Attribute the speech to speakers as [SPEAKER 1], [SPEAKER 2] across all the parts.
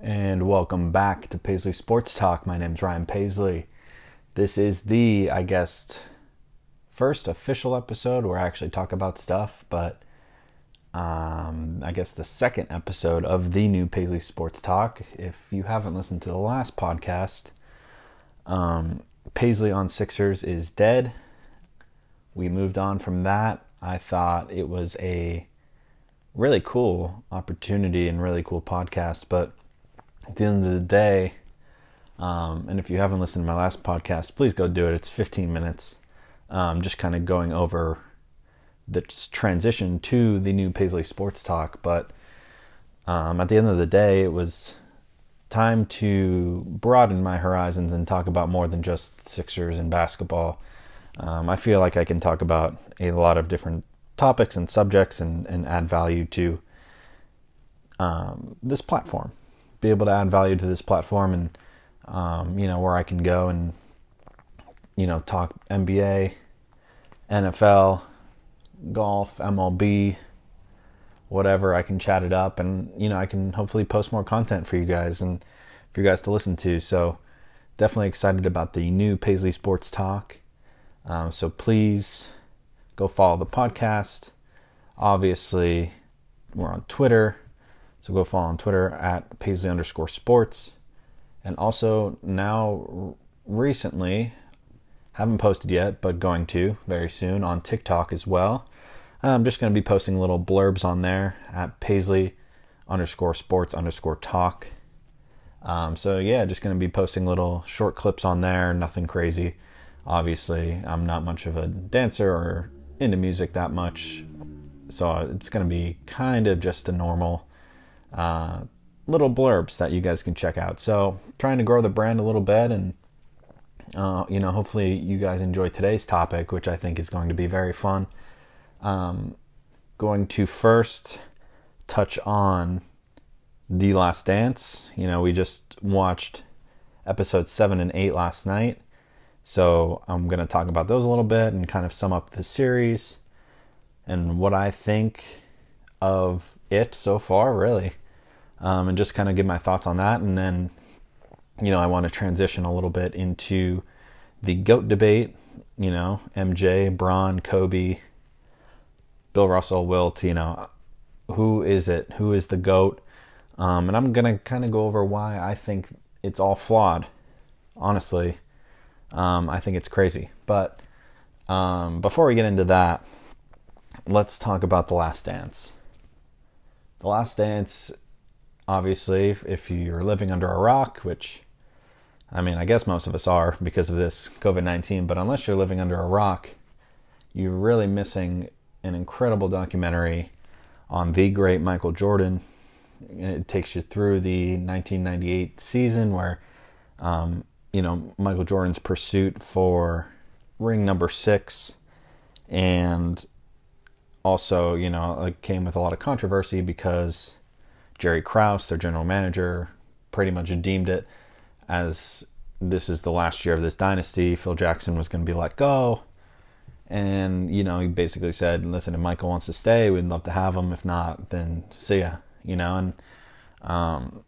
[SPEAKER 1] and welcome back to Paisley Sports Talk. My name's Ryan Paisley. This is the, I guess, first official episode where I actually talk about stuff, but um, I guess the second episode of the new Paisley Sports Talk. If you haven't listened to the last podcast, um, Paisley on Sixers is dead. We moved on from that. I thought it was a really cool opportunity and really cool podcast, but at the end of the day, um, and if you haven't listened to my last podcast, please go do it. It's 15 minutes, um, just kind of going over the transition to the new Paisley Sports Talk. But um, at the end of the day, it was time to broaden my horizons and talk about more than just Sixers and basketball. Um, I feel like I can talk about a lot of different topics and subjects and, and add value to um, this platform be able to add value to this platform and um, you know where I can go and you know talk NBA, NFL, golf, MLB, whatever. I can chat it up and you know I can hopefully post more content for you guys and for you guys to listen to. So definitely excited about the new Paisley Sports Talk. Um, so please go follow the podcast. Obviously, we're on Twitter so go follow on Twitter at Paisley underscore sports. And also now recently, haven't posted yet, but going to very soon on TikTok as well. I'm just going to be posting little blurbs on there at Paisley underscore sports underscore talk. Um, so yeah, just going to be posting little short clips on there, nothing crazy. Obviously, I'm not much of a dancer or into music that much, so it's going to be kind of just a normal uh, little blurbs that you guys can check out. So, trying to grow the brand a little bit, and uh, you know, hopefully, you guys enjoy today's topic, which I think is going to be very fun. Um, going to first touch on The Last Dance. You know, we just watched episodes seven and eight last night. So I'm going to talk about those a little bit and kind of sum up the series and what I think of it so far, really, um, and just kind of give my thoughts on that. And then, you know, I want to transition a little bit into the GOAT debate, you know, MJ, Bron, Kobe, Bill Russell, Wilt, you know, who is it? Who is the GOAT? Um, and I'm going to kind of go over why I think it's all flawed, honestly. Um, I think it's crazy. But um, before we get into that, let's talk about The Last Dance. The Last Dance, obviously, if you're living under a rock, which I mean, I guess most of us are because of this COVID 19, but unless you're living under a rock, you're really missing an incredible documentary on the great Michael Jordan. It takes you through the 1998 season where, um, you know, Michael Jordan's pursuit for ring number six and also, you know, it came with a lot of controversy because Jerry Krause, their general manager, pretty much deemed it as this is the last year of this dynasty. Phil Jackson was going to be let go. And, you know, he basically said, listen, if Michael wants to stay, we'd love to have him. If not, then see ya, you know. And um,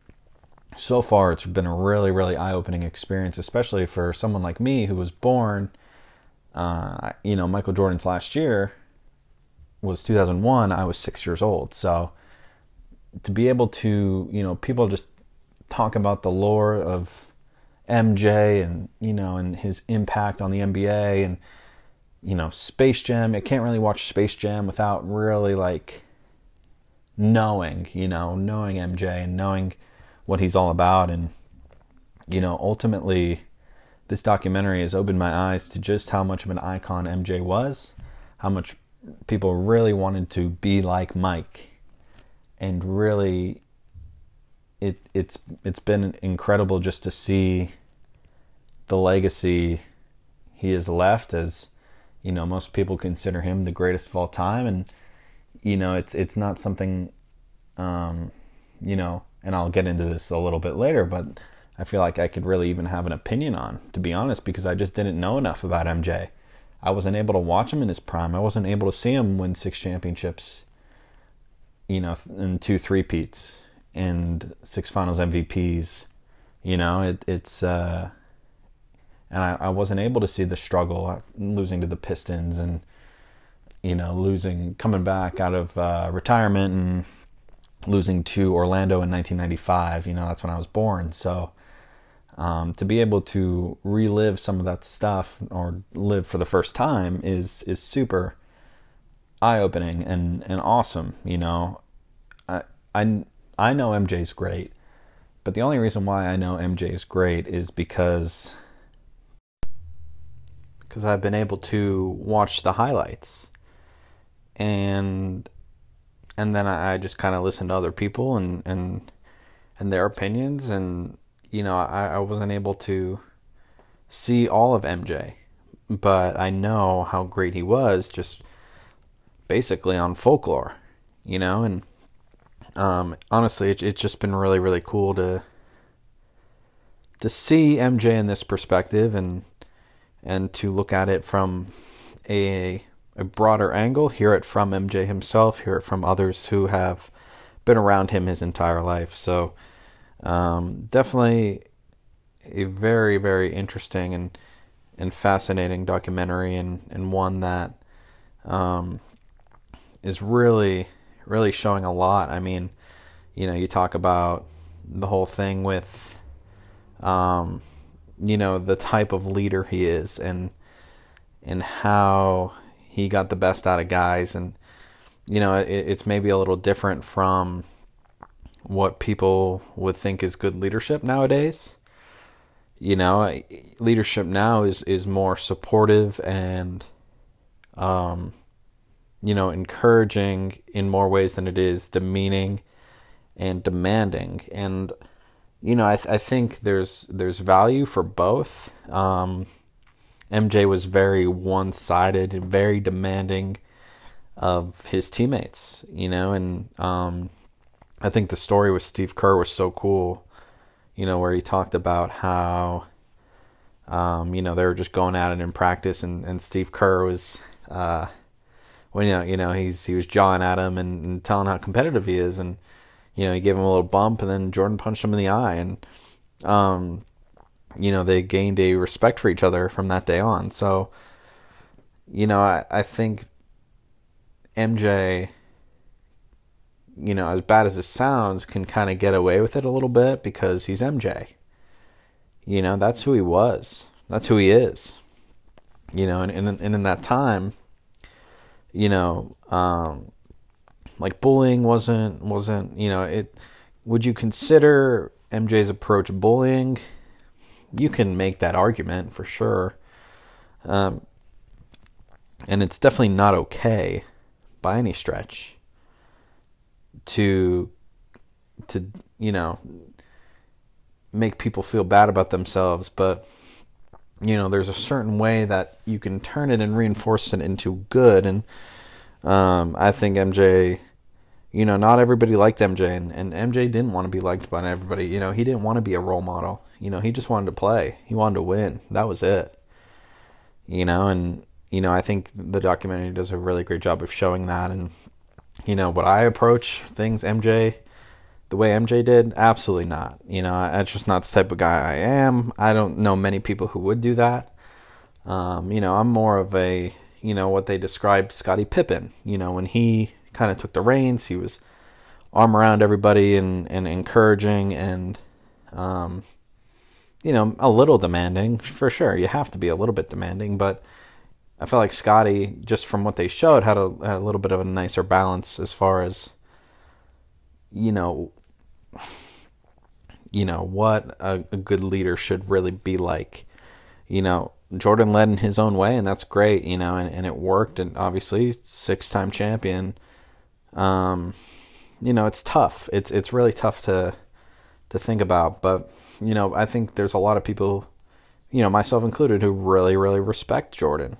[SPEAKER 1] so far, it's been a really, really eye opening experience, especially for someone like me who was born, uh, you know, Michael Jordan's last year was 2001, I was six years old. So to be able to, you know, people just talk about the lore of MJ and, you know, and his impact on the NBA and, you know, Space Jam. I can't really watch Space Jam without really like knowing, you know, knowing MJ and knowing what he's all about. And, you know, ultimately, this documentary has opened my eyes to just how much of an icon MJ was, how much people really wanted to be like Mike, and really, it it's it's been incredible just to see the legacy he has left as you know most people consider him the greatest of all time. And you know it's it's not something um you know and I'll get into this a little bit later but I feel like I could really even have an opinion on to be honest because I just didn't know enough about MJ I wasn't able to watch him in his prime. I wasn't able to see him win six championships, you know, and two three peats. and six Finals MVPs. You know, it, it's uh, and I, I wasn't able to see the struggle uh, losing to the Pistons and you know losing coming back out of uh, retirement and losing to Orlando in 1995. You know, that's when I was born. So um, to be able to relive some of that stuff or live for the first time is is super eye opening and and awesome. You know, I I I know MJ's great, but the only reason why I know MJ's great is because because I've been able to watch the highlights and and then I just kind of listen to other people and and and their opinions and you know I, I wasn't able to see all of MJ but I know how great he was just basically on folklore you know and um, honestly it, it's just been really really cool to to see MJ in this perspective and and to look at it from a a broader angle, hear it from MJ himself, hear it from others who have been around him his entire life. So um, definitely a very very interesting and and fascinating documentary and and one that um, is really really showing a lot. I mean, you know, you talk about the whole thing with um, you know the type of leader he is and and how he got the best out of guys and you know it, it's maybe a little different from what people would think is good leadership nowadays you know leadership now is is more supportive and um you know encouraging in more ways than it is demeaning and demanding and you know, I, th- I think there's there's value for both. Um, MJ was very one sided very demanding of his teammates, you know, and um, I think the story with Steve Kerr was so cool, you know, where he talked about how, um, you know, they were just going at it in practice, and, and Steve Kerr was, uh, when you know, you know, he's he was jawing at him and, and telling how competitive he is, and you know, he gave him a little bump, and then Jordan punched him in the eye, and um, you know, they gained a respect for each other from that day on. So, you know, I, I think MJ, you know, as bad as it sounds, can kind of get away with it a little bit because he's MJ. You know, that's who he was. That's who he is. You know, and, and, and in that time, you know, um, like bullying wasn't wasn't you know it. Would you consider MJ's approach bullying? You can make that argument for sure, um, and it's definitely not okay by any stretch to to you know make people feel bad about themselves, but you know there's a certain way that you can turn it and reinforce it into good and um, I think MJ you know, not everybody liked MJ, and, and MJ didn't want to be liked by everybody. You know, he didn't want to be a role model. You know, he just wanted to play. He wanted to win. That was it. You know, and you know, I think the documentary does a really great job of showing that. And you know, would I approach things MJ the way MJ did? Absolutely not. You know, that's just not the type of guy I am. I don't know many people who would do that. Um, you know, I'm more of a you know what they described Scottie Pippen. You know, when he kind of took the reins. He was arm around everybody and, and encouraging and, um, you know, a little demanding for sure. You have to be a little bit demanding, but I felt like Scottie, just from what they showed, had a, had a little bit of a nicer balance as far as, you know, you know what a, a good leader should really be like. You know, Jordan led in his own way, and that's great. You know, and, and it worked. And obviously, six-time champion um, you know, it's tough. It's it's really tough to to think about. But you know, I think there's a lot of people, you know, myself included, who really really respect Jordan.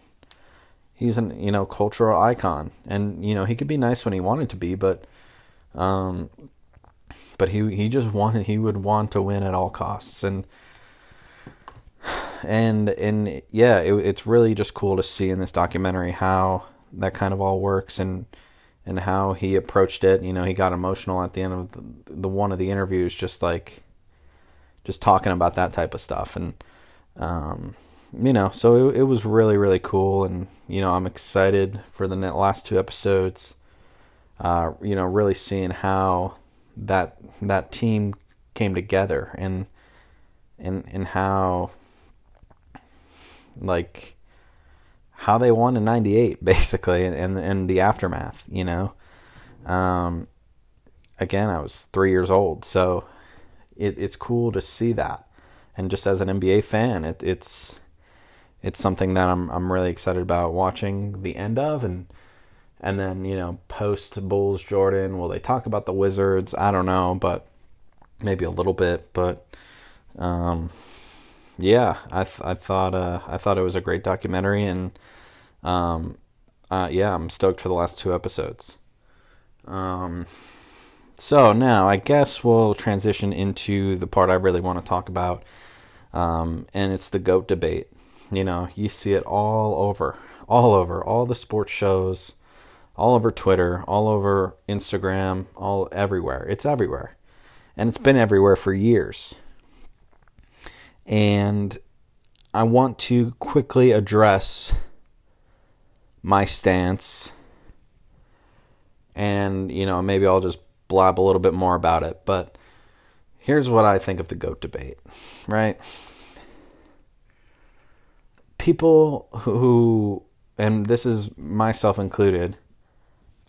[SPEAKER 1] He's an you know cultural icon, and you know he could be nice when he wanted to be, but um, but he he just wanted he would want to win at all costs, and and and yeah, it, it's really just cool to see in this documentary how that kind of all works and and how he approached it. You know, he got emotional at the end of the, the one of the interviews, just like just talking about that type of stuff, and um, you know, so it, it was really really cool, and you know, I'm excited for the last two episodes. Uh, you know, really seeing how that that team came together and and and how like how they won in 98 basically and and, and the aftermath you know um, again i was three years old so it, it's cool to see that and just as an nba fan it, it's it's something that i'm i'm really excited about watching the end of and and then you know post bulls jordan will they talk about the wizards i don't know but maybe a little bit but um, yeah, I th- I thought uh, I thought it was a great documentary, and um, uh, yeah, I'm stoked for the last two episodes. Um, so now I guess we'll transition into the part I really want to talk about, um, and it's the goat debate. You know, you see it all over, all over, all the sports shows, all over Twitter, all over Instagram, all everywhere. It's everywhere, and it's been everywhere for years. And I want to quickly address my stance. And, you know, maybe I'll just blab a little bit more about it. But here's what I think of the GOAT debate, right? People who, and this is myself included,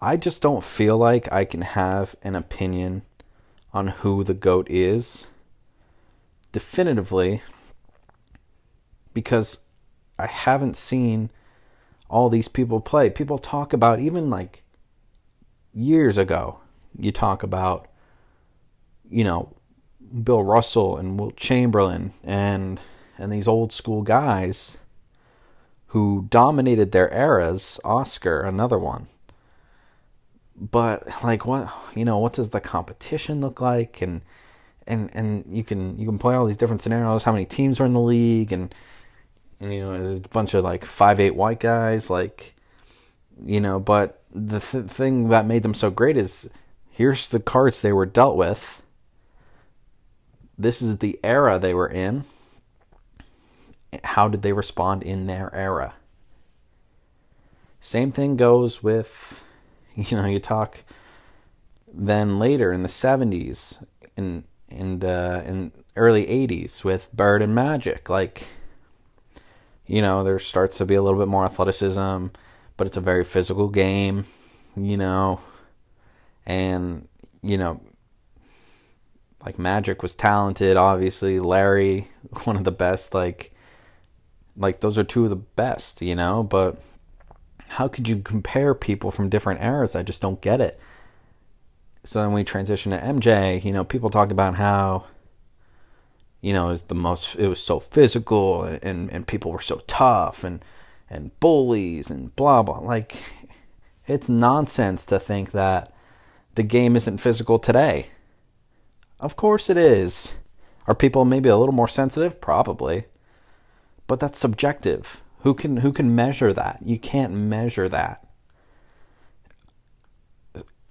[SPEAKER 1] I just don't feel like I can have an opinion on who the GOAT is definitively because I haven't seen all these people play. People talk about even like years ago, you talk about, you know, Bill Russell and Wilt Chamberlain and and these old school guys who dominated their eras, Oscar, another one. But like what you know, what does the competition look like and and and you can you can play all these different scenarios, how many teams are in the league and you know, there's a bunch of like five eight white guys, like, you know. But the th- thing that made them so great is here's the cards they were dealt with. This is the era they were in. How did they respond in their era? Same thing goes with, you know, you talk then later in the 70s and and uh, in early 80s with Bird and Magic. Like, you know, there starts to be a little bit more athleticism, but it's a very physical game, you know, and, you know, like Magic was talented, obviously. Larry, one of the best, like, like those are two of the best, you know, but how could you compare people from different eras? I just don't get it. So then we transition to MJ, you know, people talk about how you know, is the most it was so physical and and people were so tough and and bullies and blah blah like it's nonsense to think that the game isn't physical today. Of course it is. Are people maybe a little more sensitive? Probably. But that's subjective. Who can who can measure that? You can't measure that.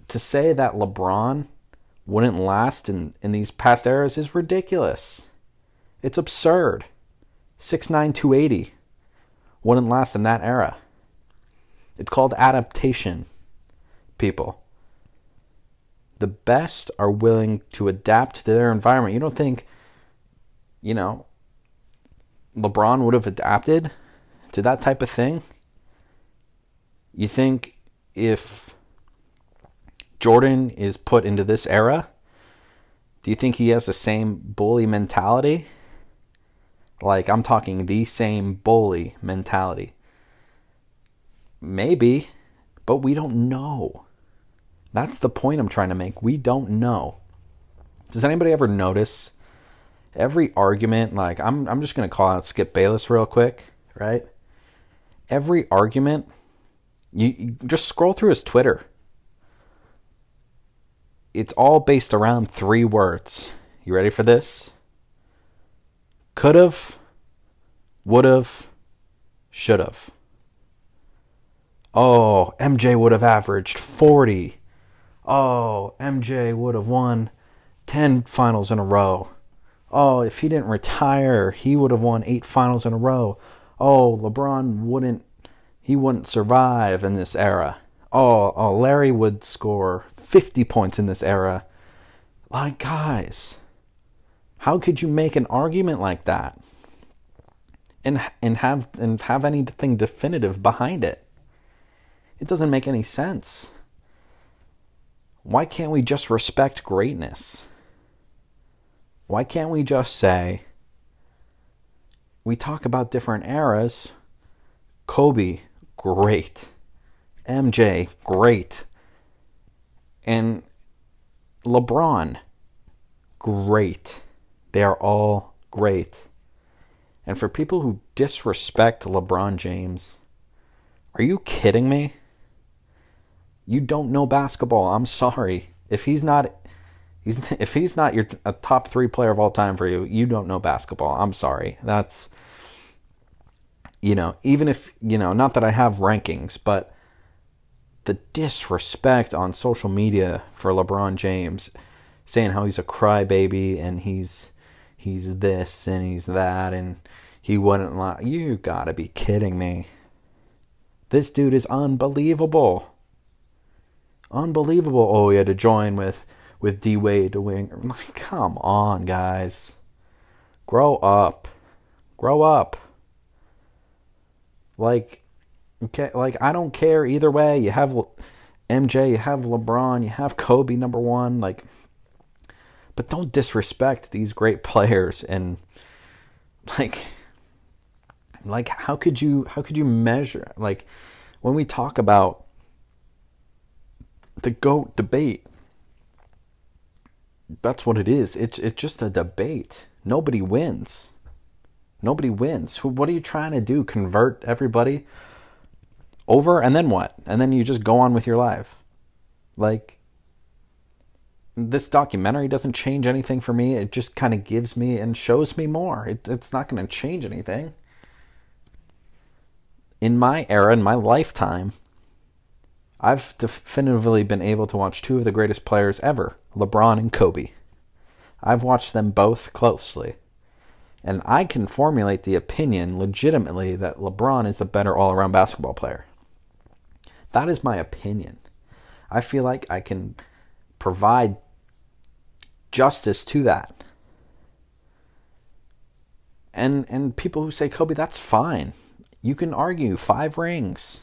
[SPEAKER 1] To say that LeBron wouldn't last in, in these past eras is ridiculous. It's absurd. 6'9, 280 wouldn't last in that era. It's called adaptation, people. The best are willing to adapt to their environment. You don't think, you know, LeBron would have adapted to that type of thing? You think if Jordan is put into this era, do you think he has the same bully mentality? Like, I'm talking the same bully mentality. Maybe, but we don't know. That's the point I'm trying to make. We don't know. Does anybody ever notice every argument? Like, I'm, I'm just going to call out Skip Bayless real quick, right? Every argument, you, you just scroll through his Twitter. It's all based around three words. You ready for this? Could have, would have, should have. Oh, MJ would have averaged 40. Oh, MJ would have won 10 finals in a row. Oh, if he didn't retire, he would have won 8 finals in a row. Oh, LeBron wouldn't he wouldn't survive in this era. Oh, oh Larry would score 50 points in this era. Like guys, how could you make an argument like that? And and have and have anything definitive behind it? It doesn't make any sense. Why can't we just respect greatness? Why can't we just say, we talk about different eras? Kobe, great. MJ, great. And LeBron, great. They are all great. And for people who disrespect LeBron James, are you kidding me? You don't know basketball. I'm sorry. If he's not he's if he's not your a top 3 player of all time for you, you don't know basketball. I'm sorry. That's you know, even if, you know, not that I have rankings, but the disrespect on social media for LeBron James saying how he's a crybaby and he's he's this and he's that and he wouldn't lie. You gotta be kidding me. This dude is unbelievable unbelievable. Oh, he had to join with with D Wade win. Like, come on, guys, grow up, grow up. Like, okay, like I don't care either way. You have MJ, you have LeBron, you have Kobe number one. Like, but don't disrespect these great players and like like how could you how could you measure like when we talk about the GOAT debate. That's what it is. It's it's just a debate. Nobody wins. Nobody wins. What are you trying to do? Convert everybody over and then what? And then you just go on with your life. Like this documentary doesn't change anything for me. It just kind of gives me and shows me more. It, it's not going to change anything. In my era, in my lifetime, I've definitively been able to watch two of the greatest players ever, LeBron and Kobe. I've watched them both closely. And I can formulate the opinion legitimately that LeBron is the better all around basketball player. That is my opinion. I feel like I can provide justice to that. And and people who say Kobe, that's fine. You can argue five rings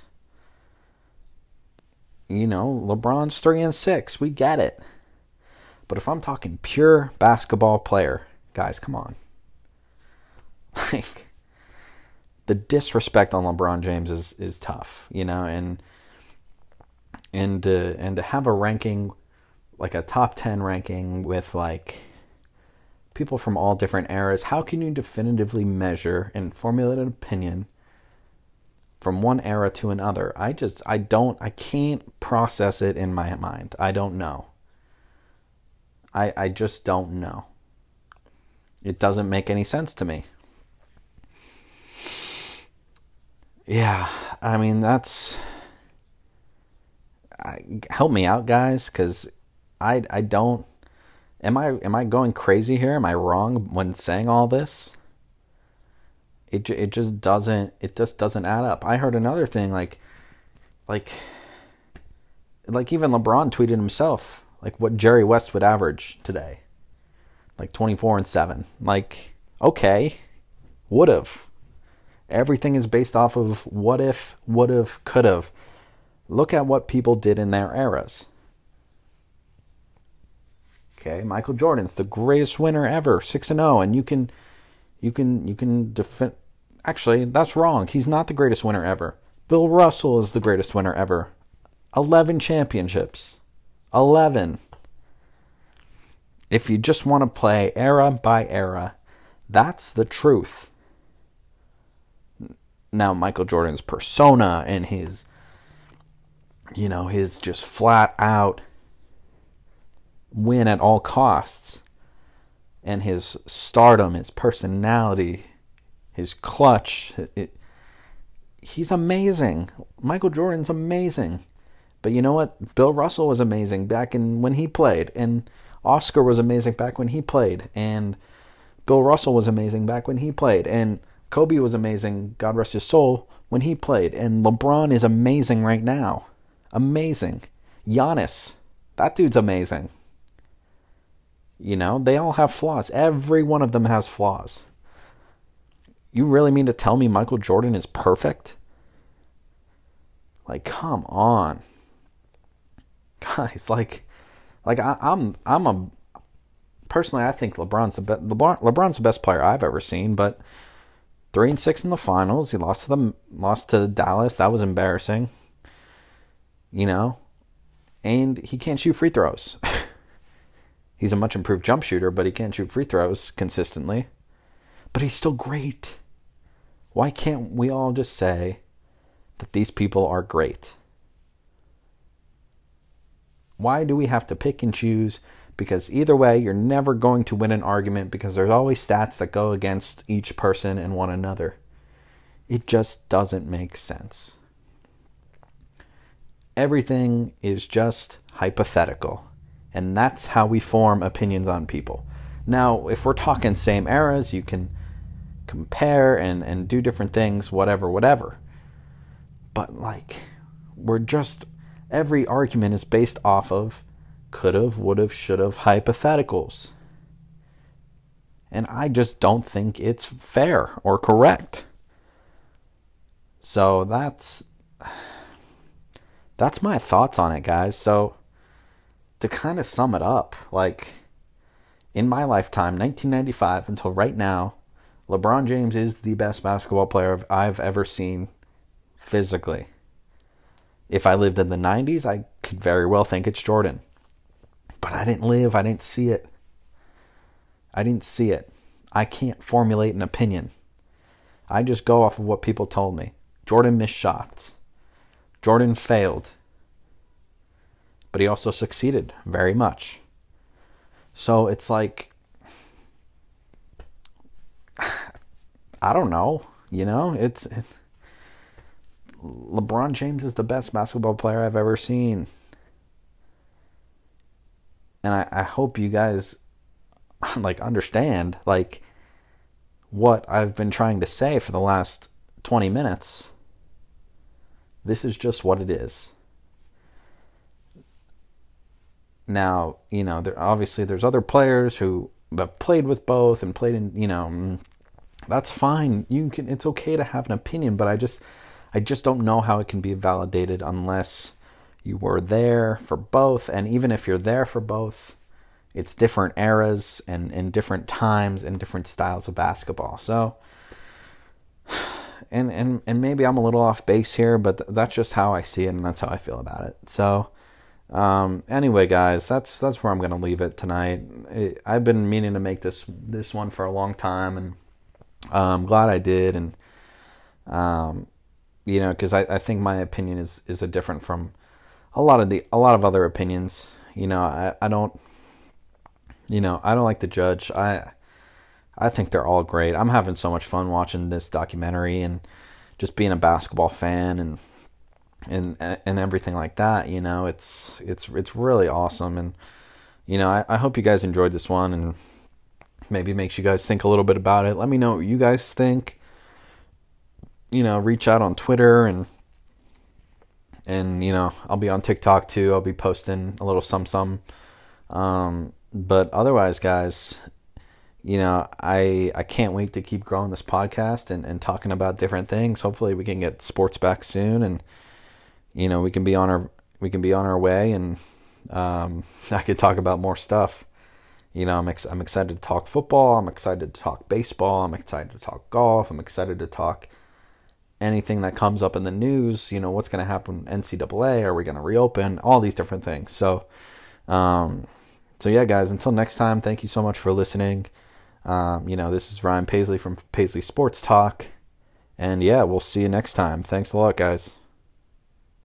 [SPEAKER 1] you know, LeBron's three and six. We get it. But if I'm talking pure basketball player, guys, come on. Like the disrespect on LeBron James is is tough, you know, and and uh, and to have a ranking like a top 10 ranking with like people from all different eras, how can you definitively measure and formulate an opinion from one era to another. I just I don't I can't process it in my mind. I don't know. I I just don't know. It doesn't make any sense to me. Yeah, I mean that's I, help me out guys cuz I I don't am I am I going crazy here? Am I wrong when saying all this? It it just doesn't it just doesn't add up. I heard another thing like like like even LeBron tweeted himself like what Jerry West would average today. Like 24 and 7. Like okay, would have. Everything is based off of what if, would have, could have. Look at what people did in their eras. Okay, Michael Jordan's the greatest winner ever, 6 and 0 and you can you can you can defend. Actually, that's wrong. He's not the greatest winner ever. Bill Russell is the greatest winner ever. Eleven championships. Eleven. If you just want to play era by era, that's the truth. Now, Michael Jordan's persona and his, you know, his just flat out win at all costs and his stardom, his personality, his clutch, it, he's amazing. Michael Jordan's amazing. But you know what? Bill Russell was amazing back in when he played, and Oscar was amazing back when he played, and Bill Russell was amazing back when he played, and Kobe was amazing, God rest his soul, when he played, and LeBron is amazing right now. Amazing. Giannis, that dude's amazing. You know, they all have flaws. Every one of them has flaws. You really mean to tell me Michael Jordan is perfect? Like, come on. Guys, like like I, am I'm, I'm a personally I think LeBron's the best LeBron, LeBron's the best player I've ever seen, but three and six in the finals. He lost to the lost to Dallas. That was embarrassing. You know, and he can't shoot free throws. he's a much improved jump shooter, but he can't shoot free throws consistently. But he's still great. Why can't we all just say that these people are great? Why do we have to pick and choose? Because either way, you're never going to win an argument because there's always stats that go against each person and one another. It just doesn't make sense. Everything is just hypothetical, and that's how we form opinions on people. Now, if we're talking same eras, you can compare and, and do different things, whatever, whatever. But, like, we're just every argument is based off of could have, would have, should have hypotheticals. And I just don't think it's fair or correct. So that's that's my thoughts on it, guys. So to kind of sum it up, like in my lifetime, 1995 until right now, LeBron James is the best basketball player I've ever seen physically. If I lived in the 90s, I could very well think it's Jordan. But I didn't live, I didn't see it. I didn't see it. I can't formulate an opinion. I just go off of what people told me. Jordan missed shots. Jordan failed. But he also succeeded very much. So it's like I don't know, you know, it's it, LeBron James is the best basketball player I've ever seen. And I, I hope you guys like understand like what I've been trying to say for the last 20 minutes. This is just what it is. Now, you know, there obviously there's other players who have played with both and played in, you know, mm, that's fine. You can it's okay to have an opinion, but I just I just don't know how it can be validated unless you were there for both. And even if you're there for both, it's different eras and, and different times and different styles of basketball. So, and, and, and maybe I'm a little off base here, but th- that's just how I see it and that's how I feel about it. So, um, anyway, guys, that's that's where I'm gonna leave it tonight. It, I've been meaning to make this this one for a long time, and I'm glad I did. And um, you know, because I, I think my opinion is is a different from a lot of the a lot of other opinions. You know, I, I don't you know, I don't like to judge. I I think they're all great. I'm having so much fun watching this documentary and just being a basketball fan and and and everything like that. You know, it's it's it's really awesome. And you know, I, I hope you guys enjoyed this one and maybe makes you guys think a little bit about it. Let me know what you guys think you know, reach out on Twitter and and you know, I'll be on TikTok too. I'll be posting a little some some. Um, but otherwise, guys, you know, I I can't wait to keep growing this podcast and, and talking about different things. Hopefully, we can get sports back soon, and you know, we can be on our we can be on our way, and um, I could talk about more stuff. You know, I'm ex- I'm excited to talk football. I'm excited to talk baseball. I'm excited to talk golf. I'm excited to talk anything that comes up in the news, you know, what's going to happen NCAA? Are we going to reopen? All these different things. So, um, so yeah, guys, until next time, thank you so much for listening. Um, you know, this is Ryan Paisley from Paisley Sports Talk. And yeah, we'll see you next time. Thanks a lot, guys.